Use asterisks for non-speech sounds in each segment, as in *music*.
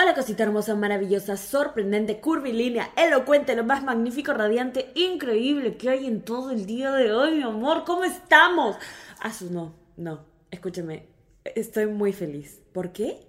Hola cosita hermosa, maravillosa, sorprendente, curvilínea, elocuente, lo más magnífico, radiante, increíble que hay en todo el día de hoy, mi amor. ¿Cómo estamos? Ah, no, no, escúcheme, estoy muy feliz. ¿Por qué?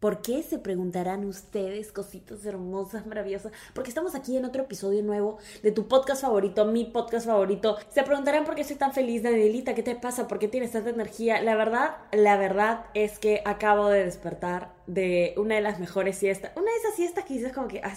¿Por qué se preguntarán ustedes, cositas hermosas, maravillosas? Porque estamos aquí en otro episodio nuevo de tu podcast favorito, mi podcast favorito. Se preguntarán por qué soy tan feliz, Danielita, ¿qué te pasa? ¿Por qué tienes tanta energía? La verdad, la verdad es que acabo de despertar de una de las mejores siestas. Una de esas siestas que dices como que, ah,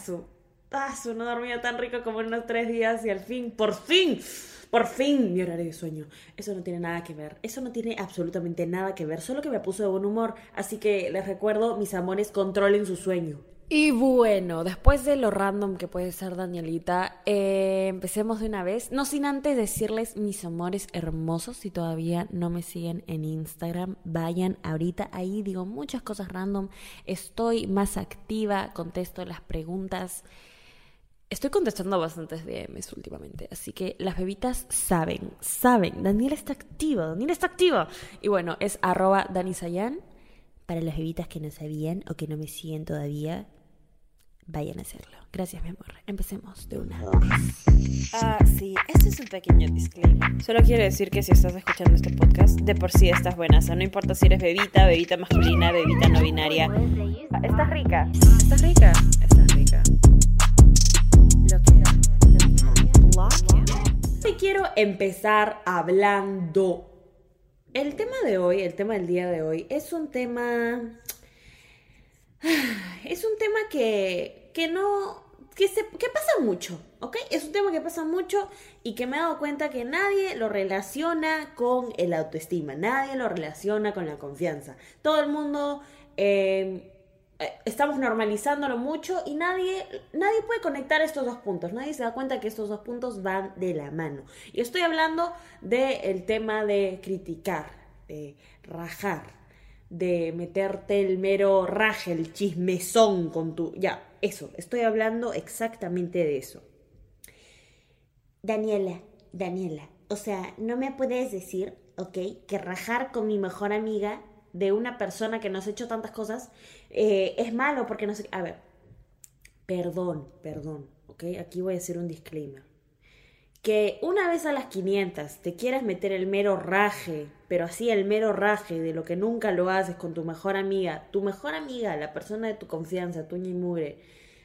ah, no dormía tan rico como en unos tres días y al fin, por fin por fin mi horario de sueño. Eso no tiene nada que ver. Eso no tiene absolutamente nada que ver. Solo que me puso de buen humor. Así que les recuerdo, mis amores, controlen su sueño. Y bueno, después de lo random que puede ser Danielita, eh, empecemos de una vez. No sin antes decirles, mis amores hermosos, si todavía no me siguen en Instagram, vayan ahorita. Ahí digo muchas cosas random. Estoy más activa, contesto las preguntas. Estoy contestando bastantes DMs últimamente, así que las bebitas saben, saben. Daniela está activa, Daniela está activa. Y bueno, es arroba Danisayan. Para las bebitas que no sabían o que no me siguen todavía, vayan a hacerlo. Gracias, mi amor. Empecemos de una vez. Ah, sí, este es un pequeño disclaimer. Solo quiero decir que si estás escuchando este podcast, de por sí estás buena. O sea, no importa si eres bebita, bebita masculina, bebita no binaria. Ah, estás rica. Estás rica. Estás rica. Hoy quiero empezar hablando. El tema de hoy, el tema del día de hoy, es un tema. *sighs* Es un tema que, que no. Que, pasa mucho, ¿ok? Es un tema que pasa mucho y que me he dado cuenta que nadie lo relaciona con el autoestima, nadie lo relaciona con la confianza. Todo el mundo. Eh, estamos normalizándolo mucho y nadie, nadie puede conectar estos dos puntos. Nadie se da cuenta que estos dos puntos van de la mano. Y estoy hablando del tema de criticar, de rajar, de meterte el mero raje, el chismezón con tu... Ya, eso, estoy hablando exactamente de eso. Daniela, Daniela, o sea, no me puedes decir, ok, que rajar con mi mejor amiga de una persona que nos ha hecho tantas cosas eh, es malo porque no sé... A ver, perdón, perdón, ¿ok? Aquí voy a hacer un disclaimer. Que una vez a las 500 te quieras meter el mero raje, pero así el mero raje de lo que nunca lo haces con tu mejor amiga, tu mejor amiga, la persona de tu confianza, tu y mugre,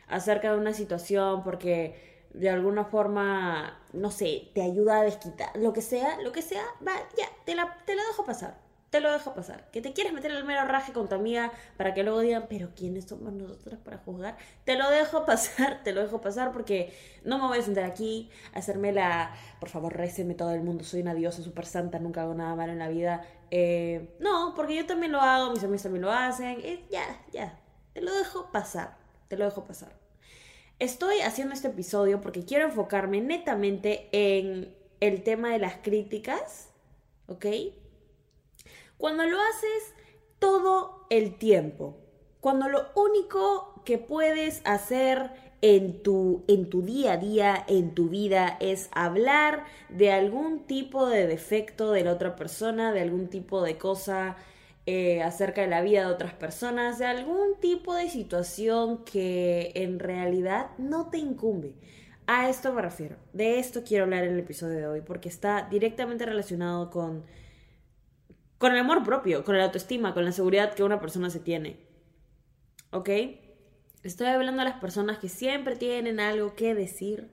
acerca de una situación porque de alguna forma, no sé, te ayuda a desquitar, lo que sea, lo que sea, va, ya, te la, te la dejo pasar te lo dejo pasar. Que te quieres meter el mero raje con tu amiga para que luego digan, pero ¿quiénes somos nosotros para juzgar? Te lo dejo *laughs* pasar, te lo dejo pasar porque no me voy a sentar aquí a hacerme la, por favor, réceme todo el mundo, soy una diosa súper santa, nunca hago nada malo en la vida. Eh, no, porque yo también lo hago, mis amigos también lo hacen. Eh, ya, ya, te lo dejo pasar, te lo dejo pasar. Estoy haciendo este episodio porque quiero enfocarme netamente en el tema de las críticas, ¿ok? Cuando lo haces todo el tiempo, cuando lo único que puedes hacer en tu, en tu día a día, en tu vida, es hablar de algún tipo de defecto de la otra persona, de algún tipo de cosa eh, acerca de la vida de otras personas, de algún tipo de situación que en realidad no te incumbe. A esto me refiero. De esto quiero hablar en el episodio de hoy, porque está directamente relacionado con con el amor propio, con la autoestima, con la seguridad que una persona se tiene. ¿Ok? Estoy hablando a las personas que siempre tienen algo que decir.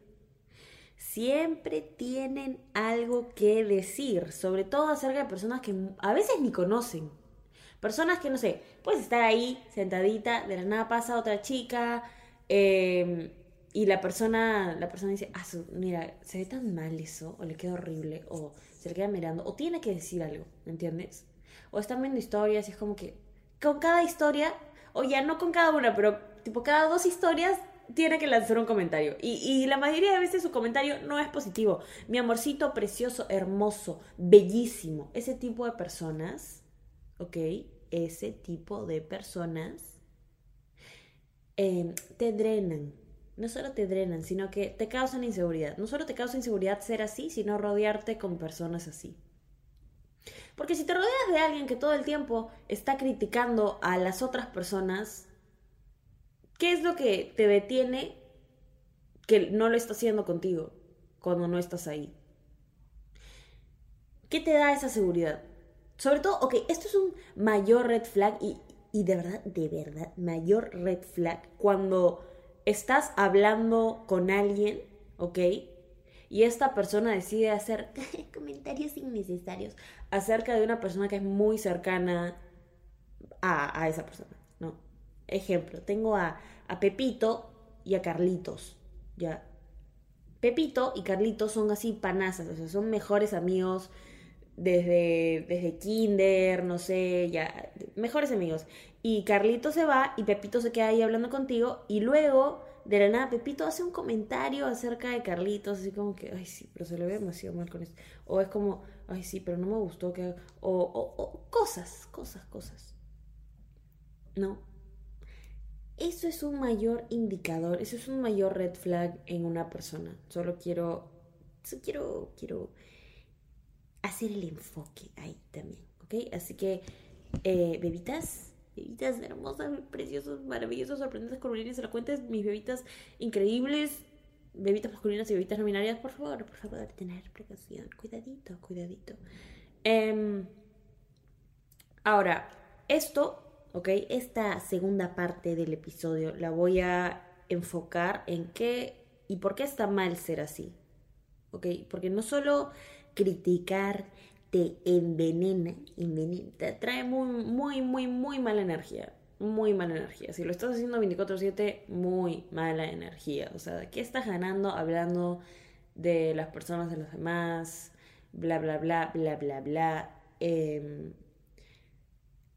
Siempre tienen algo que decir, sobre todo acerca de personas que a veces ni conocen. Personas que, no sé, puedes estar ahí sentadita, de la nada pasa otra chica, em, y la persona, la persona dice, ah, mira, se ve tan mal eso, o le queda horrible, o se le queda mirando, o tiene que decir algo, ¿me entiendes? O están viendo historias y es como que con cada historia, o ya no con cada una, pero tipo cada dos historias tiene que lanzar un comentario. Y, y, la mayoría de veces su comentario no es positivo. Mi amorcito precioso, hermoso, bellísimo. Ese tipo de personas, ¿ok? Ese tipo de personas eh, te drenan no solo te drenan, sino que te causan inseguridad. No solo te causa inseguridad ser así, sino rodearte con personas así. Porque si te rodeas de alguien que todo el tiempo está criticando a las otras personas, ¿Qué es lo que te detiene que no lo está haciendo contigo cuando no estás ahí? ¿Qué te da esa seguridad? Sobre todo, ok, esto es un mayor red flag y, y de verdad, de verdad, mayor red flag cuando estás hablando con alguien, ¿ok? Y esta persona decide hacer *laughs* comentarios innecesarios acerca de una persona que es muy cercana a, esa persona, ¿no? Ejemplo, tengo a, a Pepito y a Carlitos, ¿ya? Pepito y Carlitos son así panazas, o sea, son mejores amigos desde, desde kinder, no sé, ya, mejores amigos. Y Carlitos se va y Pepito se queda ahí hablando contigo y luego de la nada Pepito hace un comentario acerca de Carlitos, así como que, ay sí, pero se le ve demasiado mal con esto. O es como, ay sí, pero no me gustó que... O, o, o cosas, cosas, cosas. ¿No? Eso es un mayor indicador, eso es un mayor red flag en una persona. Solo quiero, quiero, quiero hacer el enfoque ahí también, ¿ok? Así que, eh, bebitas, bebitas hermosas, preciosas, maravillosas, sorprendentes, coloridas, elocuentes, mis bebitas increíbles, bebitas masculinas y bebitas nominarias, por favor, por favor, tener precaución, cuidadito, cuidadito. Em, ahora, esto ¿ok? Esta segunda parte del episodio la voy a enfocar en qué y por qué está mal ser así, ¿ok? Porque no solo criticar te envenena, envenena, te trae muy, muy, muy, muy mala energía, muy mala energía. Si lo estás haciendo 24/7, muy mala energía. O sea, ¿qué estás ganando hablando de las personas de los demás? Bla, bla, bla, bla, bla, bla. Eh,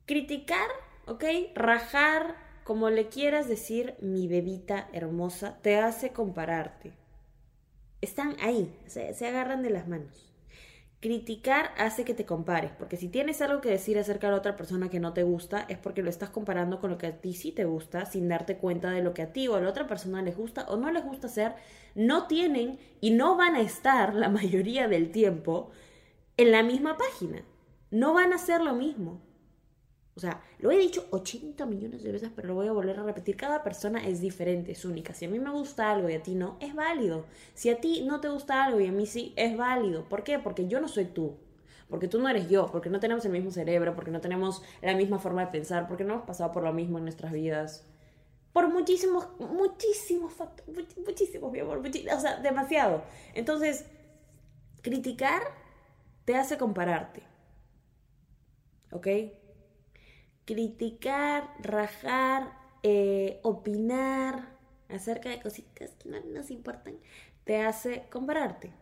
criticar ¿ok? Rajar, como le quieras decir, mi bebita hermosa, te hace compararte. Están ahí, se agarran de las manos. Criticar hace que te compares, porque si tienes algo que decir acerca de otra persona que no te gusta, es porque lo estás comparando con lo que a ti sí te gusta, sin darte cuenta de lo que a ti o a la otra persona les gusta o no les gusta hacer, no tienen y no van a estar la *laughs* mayoría del tiempo en la misma página. No van a hacer lo mismo. O sea, lo he dicho 80 millones de veces, pero lo voy a volver a repetir. Cada persona es diferente, es única. Si a mí me gusta algo y a ti no, es válido. Si a ti no te gusta algo y a mí sí, es válido. ¿Por qué? Porque yo no soy tú. Porque tú no eres yo, porque no tenemos el mismo cerebro, porque no tenemos la misma forma de pensar, porque no hemos pasado por lo mismo en nuestras vidas. Por muchísimos, muchísimos factores, muchísimos, mi amor, o sea, demasiado. Entonces, criticar te hace compararte. ¿Ok? Criticar, rajar, eh, opinar acerca de cositas que no nos importan, te hace compararte,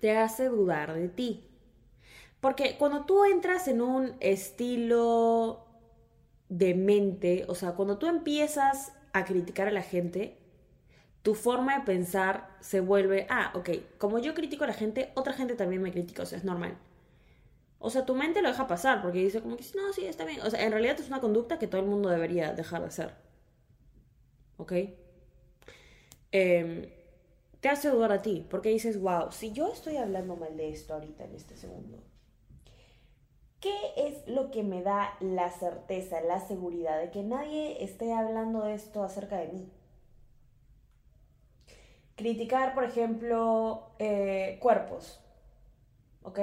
te hace dudar de ti. Porque cuando tú entras en un estilo de mente, o sea, cuando tú empiezas a criticar a la gente, tu forma de pensar se vuelve, ah, ok, como yo critico a la gente, otra gente también me critica, o sea, es normal. O sea, tu mente lo deja pasar porque dice como que no, sí, está bien. O sea, en realidad es una conducta que todo el mundo debería dejar de hacer. ¿Ok? Em, te hace dudar a ti porque dices, wow, si yo estoy hablando mal de esto ahorita en este segundo, ¿qué es lo que me da la certeza, la seguridad de que nadie esté hablando de esto acerca de mí? Criticar, por ejemplo, eh, cuerpos. ¿Ok?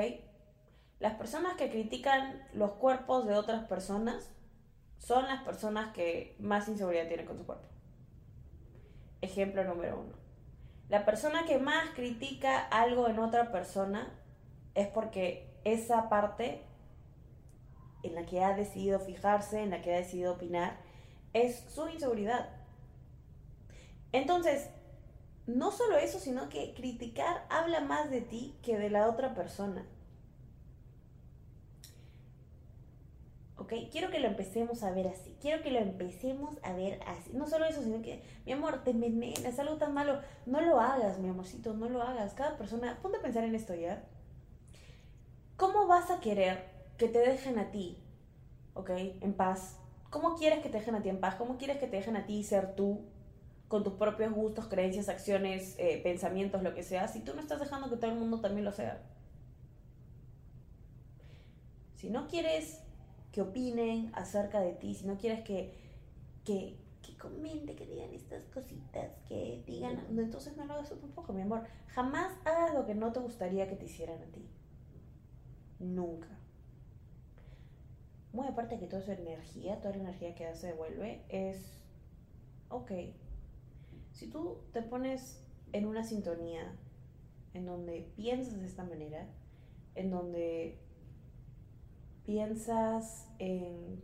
Las personas que critican los cuerpos de otras personas son las personas que más inseguridad tienen con su cuerpo. Ejemplo número uno. La persona que más critica algo en otra persona es porque esa parte en la que ha decidido fijarse, en la que ha decidido opinar, es su inseguridad. Entonces, no solo eso, sino que criticar habla más de ti que de la otra persona. ¿Ok? Quiero que lo empecemos a ver así, quiero que lo empecemos a ver así. No solo eso, sino que, mi amor, te envenenas, algo tan malo. No lo hagas, mi amorcito, no lo hagas. Cada persona, ponte a pensar en esto ya. ¿Cómo vas a querer que te dejen a ti, ¿ok? En paz. ¿Cómo quieres que te dejen a ti en paz? ¿Cómo quieres que te dejen a ti ser tú? con tus propios gustos, creencias, acciones, eh, pensamientos, lo que sea, si tú no estás dejando que todo el mundo también lo sea. Si no quieres que opinen acerca de ti, si no quieres que, que, comente, que digan estas cositas, que digan, entonces no lo hagas tampoco, mi amor. Jamás hagas lo que no te gustaría que te hicieran a ti. Nunca. Muy aparte de que toda esa energía, toda la energía que se devuelve, es, ok, si tú te pones en una sintonía en donde piensas de esta manera, en donde piensas en,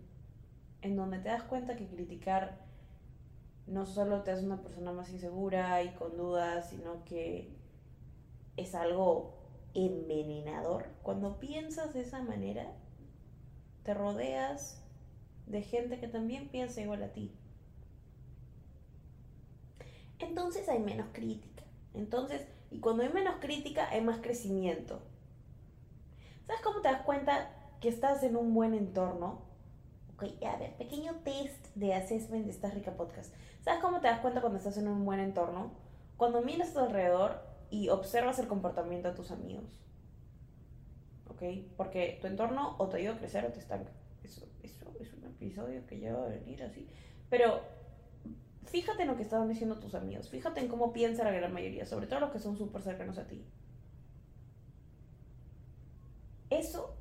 en donde te das cuenta que criticar no solo te hace una persona más insegura y con dudas, sino que es algo envenenador. Cuando piensas de esa manera, te rodeas de gente que también piensa igual a ti. Entonces hay menos crítica. Entonces, y cuando hay menos crítica, hay más crecimiento. ¿Sabes cómo te das cuenta que estás en un buen entorno? Ok, a ver, pequeño test de assessment de esta rica podcast. ¿Sabes cómo te das cuenta cuando estás en un buen entorno? Cuando miras a tu alrededor y observas el comportamiento de tus amigos. ¿Ok? Porque tu entorno o te ayuda a crecer o te estanca. Eso, eso es un episodio que ya va a venir así. Pero fíjate en lo que están diciendo tus amigos. Fíjate en cómo piensa la gran mayoría, sobre todo los que son súper cercanos a ti. Eso,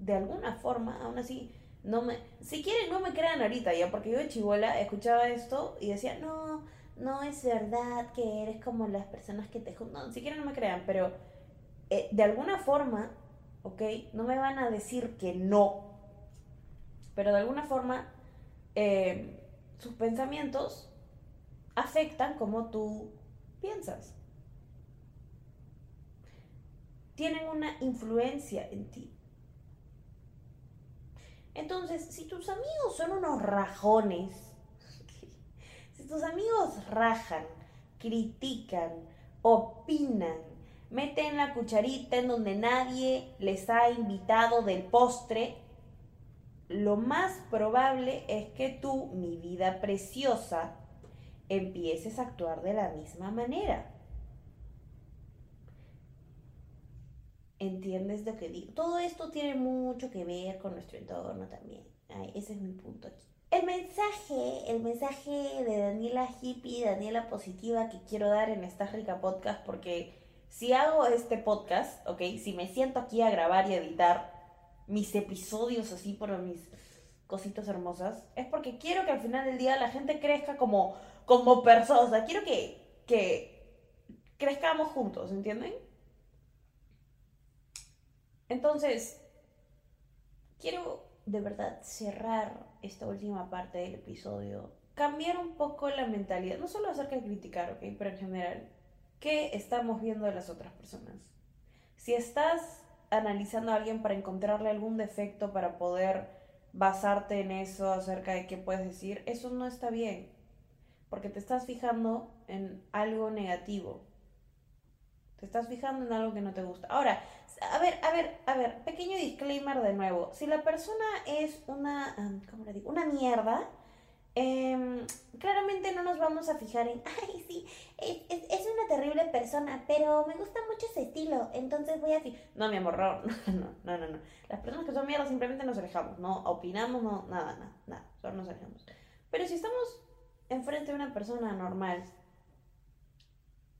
de alguna forma, aún así, no me, si quieren, no me crean ahorita ya, porque yo de chivola escuchaba esto y decía, no, no es verdad que eres como las personas que te juntan. No, si quieren, no me crean, pero eh, de alguna forma, ¿ok? No me van a decir que no, pero de alguna forma, eh, sus pensamientos afectan como tú piensas. Tienen una influencia en ti. Entonces, si tus amigos son unos rajones, *laughs* si tus amigos rajan, critican, opinan, meten la cucharita en donde nadie les ha invitado del postre, lo más probable es que tú, mi vida preciosa, empieces a actuar de la misma manera. ¿Entiendes lo que digo? Todo esto tiene mucho que ver con nuestro entorno también. ese es mi punto aquí. El mensaje, el mensaje de Daniela hippie, Daniela positiva que quiero dar en esta rica podcast, porque si hago este podcast, ok, si me siento aquí a grabar y editar mis episodios así por mis cositas hermosas, es porque quiero que al final del día la gente crezca como, como persona. O sea, quiero que, que crezcamos juntos, ¿entienden? Entonces, quiero de verdad cerrar esta última parte del episodio, cambiar un poco la mentalidad, no solo acerca de criticar, ¿ok? Pero en general, ¿qué estamos viendo de las otras personas? Si estás analizando a alguien para encontrarle algún defecto, para poder basarte en eso acerca de qué puedes decir, eso no está bien, porque te estás fijando en algo negativo. Te estás fijando en algo que no te gusta. Ahora, a ver, a ver, a ver, pequeño disclaimer de nuevo. Si la persona es una, ¿cómo le digo? Una mierda, em, claramente no nos vamos a fijar en, *laughs* ay, sí, es, es, una terrible persona, pero me gusta mucho ese estilo, entonces voy a... No, mi amor, *laughs* no, no, no, no. Las personas que son mierdas simplemente nos alejamos, no opinamos, no, nada, nada, nada, solo nos alejamos. Pero si estamos enfrente de una persona normal,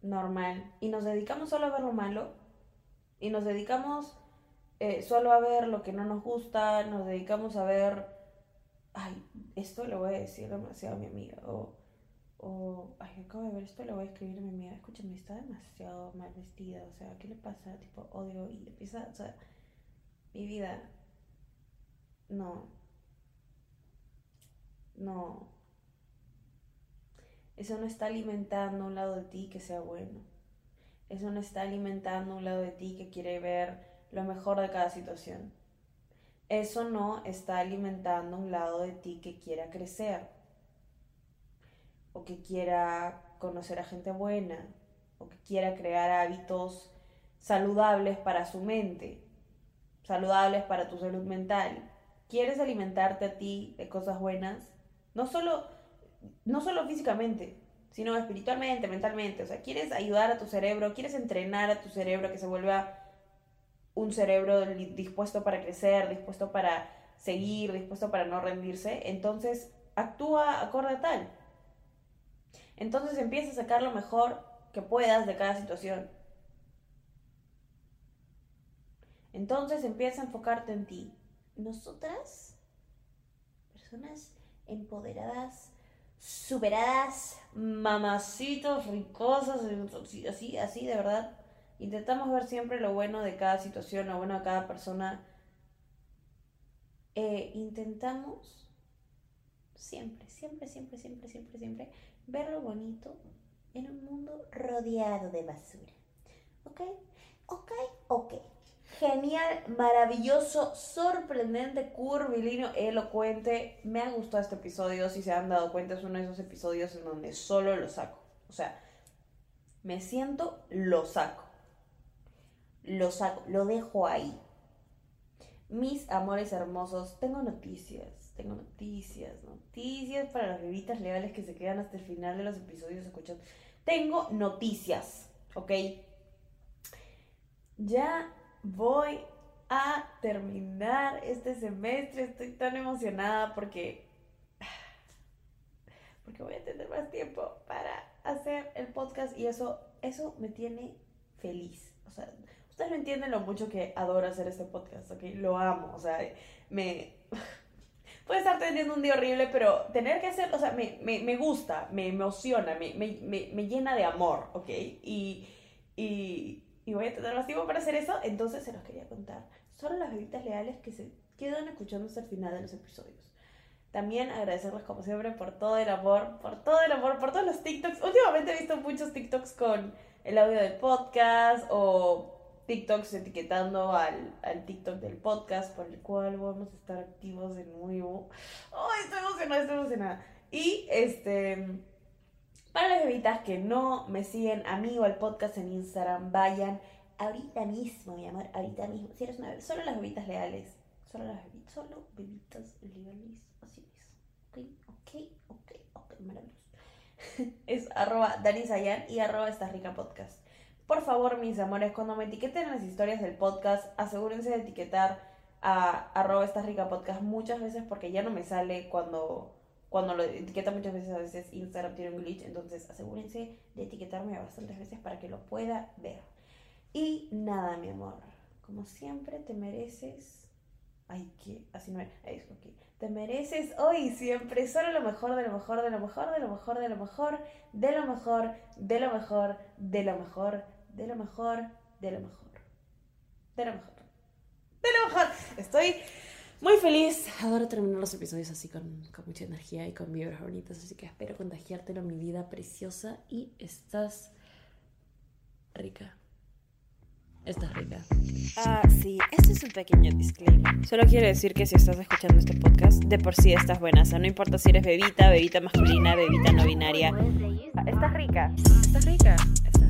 normal, y nos dedicamos solo a ver lo malo, y nos dedicamos eh, solo a ver lo que no nos gusta, nos dedicamos a ver, ay, esto lo voy a decir demasiado a mi amiga, o, o, ay, acabo de ver esto, lo voy a escribir a mi amiga, escúchame, está demasiado mal vestida, o sea, ¿qué le pasa? Tipo, odio, y empieza, o sea, mi vida, no, no, eso no está alimentando un lado de ti que sea bueno. Eso no está alimentando un lado de ti que quiere ver lo mejor de cada situación. Eso no está alimentando un lado de ti que quiera crecer o que quiera conocer a gente buena o que quiera crear hábitos saludables para su mente, saludables para tu salud mental. ¿Quieres alimentarte a ti de cosas buenas? No solo, no solo físicamente, sino espiritualmente, mentalmente. O sea, quieres ayudar a tu cerebro, quieres entrenar a tu cerebro que se vuelva un cerebro dispuesto para crecer, dispuesto para seguir, dispuesto para no rendirse. Entonces, actúa acorde a tal. Entonces empieza a sacar lo mejor que puedas de cada situación. Entonces empieza a enfocarte en ti. Nosotras, personas empoderadas, superadas, mamacitos, ricosas, así, así de verdad, intentamos ver siempre lo bueno de cada situación, lo bueno de cada persona. Eh, intentamos siempre, siempre, siempre, siempre, siempre, siempre ver lo bonito en un mundo rodeado de basura. ¿Ok? ¿Ok? Ok. Genial, maravilloso, sorprendente, curvilíneo, elocuente. Me ha gustado este episodio. Si se han dado cuenta, es uno de esos episodios en donde solo lo saco. O sea, me siento, lo saco. Lo saco, lo dejo ahí. Mis amores hermosos, tengo noticias, tengo noticias, noticias para las bebitas legales que se quedan hasta el final de los episodios escuchando. Tengo noticias, ¿ok? Ya voy a terminar este semestre. Estoy tan emocionada porque, *sighs* porque voy a tener más tiempo para hacer el podcast y eso, eso me tiene feliz. O sea, ustedes no entienden lo mucho que adoro hacer este podcast, ¿ok? Lo amo, o sea, me... *laughs* Puede estar teniendo un día horrible, pero tener que hacer, o sea, me, me, me gusta, me emociona, me, me, llena de amor, ¿ok? Y, y, y voy a tener más tiempo para hacer eso, entonces se los quería contar. Son las bebitas leales que se quedan escuchando hasta el final de los episodios. También agradecerles como siempre por todo el amor, por todo el amor, por todos los TikToks. Últimamente he visto muchos TikToks con el audio del podcast o TikToks etiquetando al, al TikTok del podcast por el cual vamos a estar activos de nuevo. ¡Ay, estoy emocionada, estoy emocionada! Y este para las bebitas que no me siguen a mí o al podcast en Instagram, vayan ahorita mismo, mi amor, ahorita mismo. Si eres una solo las bebitas leales. Solo las bebitas, solo bebitas legales. Así es. Ok, ok, ok, ok, maravilloso. *laughs* es arroba Dani Sayan y arroba esta rica podcast. Por favor, mis amores, cuando me etiqueten en las historias del podcast, asegúrense de etiquetar a arroba esta rica podcast muchas veces porque ya no me sale cuando cuando lo etiqueta muchas veces, a veces Instagram tiene un glitch, entonces asegúrense de etiquetarme bastantes veces para que lo pueda ver. Y nada, mi amor, como siempre te mereces... Ay, que así no es. okay. Te mereces hoy siempre solo lo mejor, de lo mejor, de lo mejor, de lo mejor, de lo mejor, de lo mejor, de lo mejor, de lo mejor, de lo mejor, de lo mejor, de lo mejor, de lo mejor. Estoy muy feliz. Adoro terminar los episodios así con, con mucha energía y con vibras bonitas, así que espero contagiártelo, mi vida preciosa. Y estás rica. Estás rica. Ah, sí, este es un pequeño disclaimer. Solo quiero decir que si estás escuchando este podcast, de por sí estás buena. O sea, no importa si eres bebita, bebita masculina, bebita no binaria. Estás rica. Estás rica. Estás rica.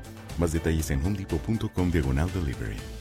Más detalles en homedepot.com diagonal delivery.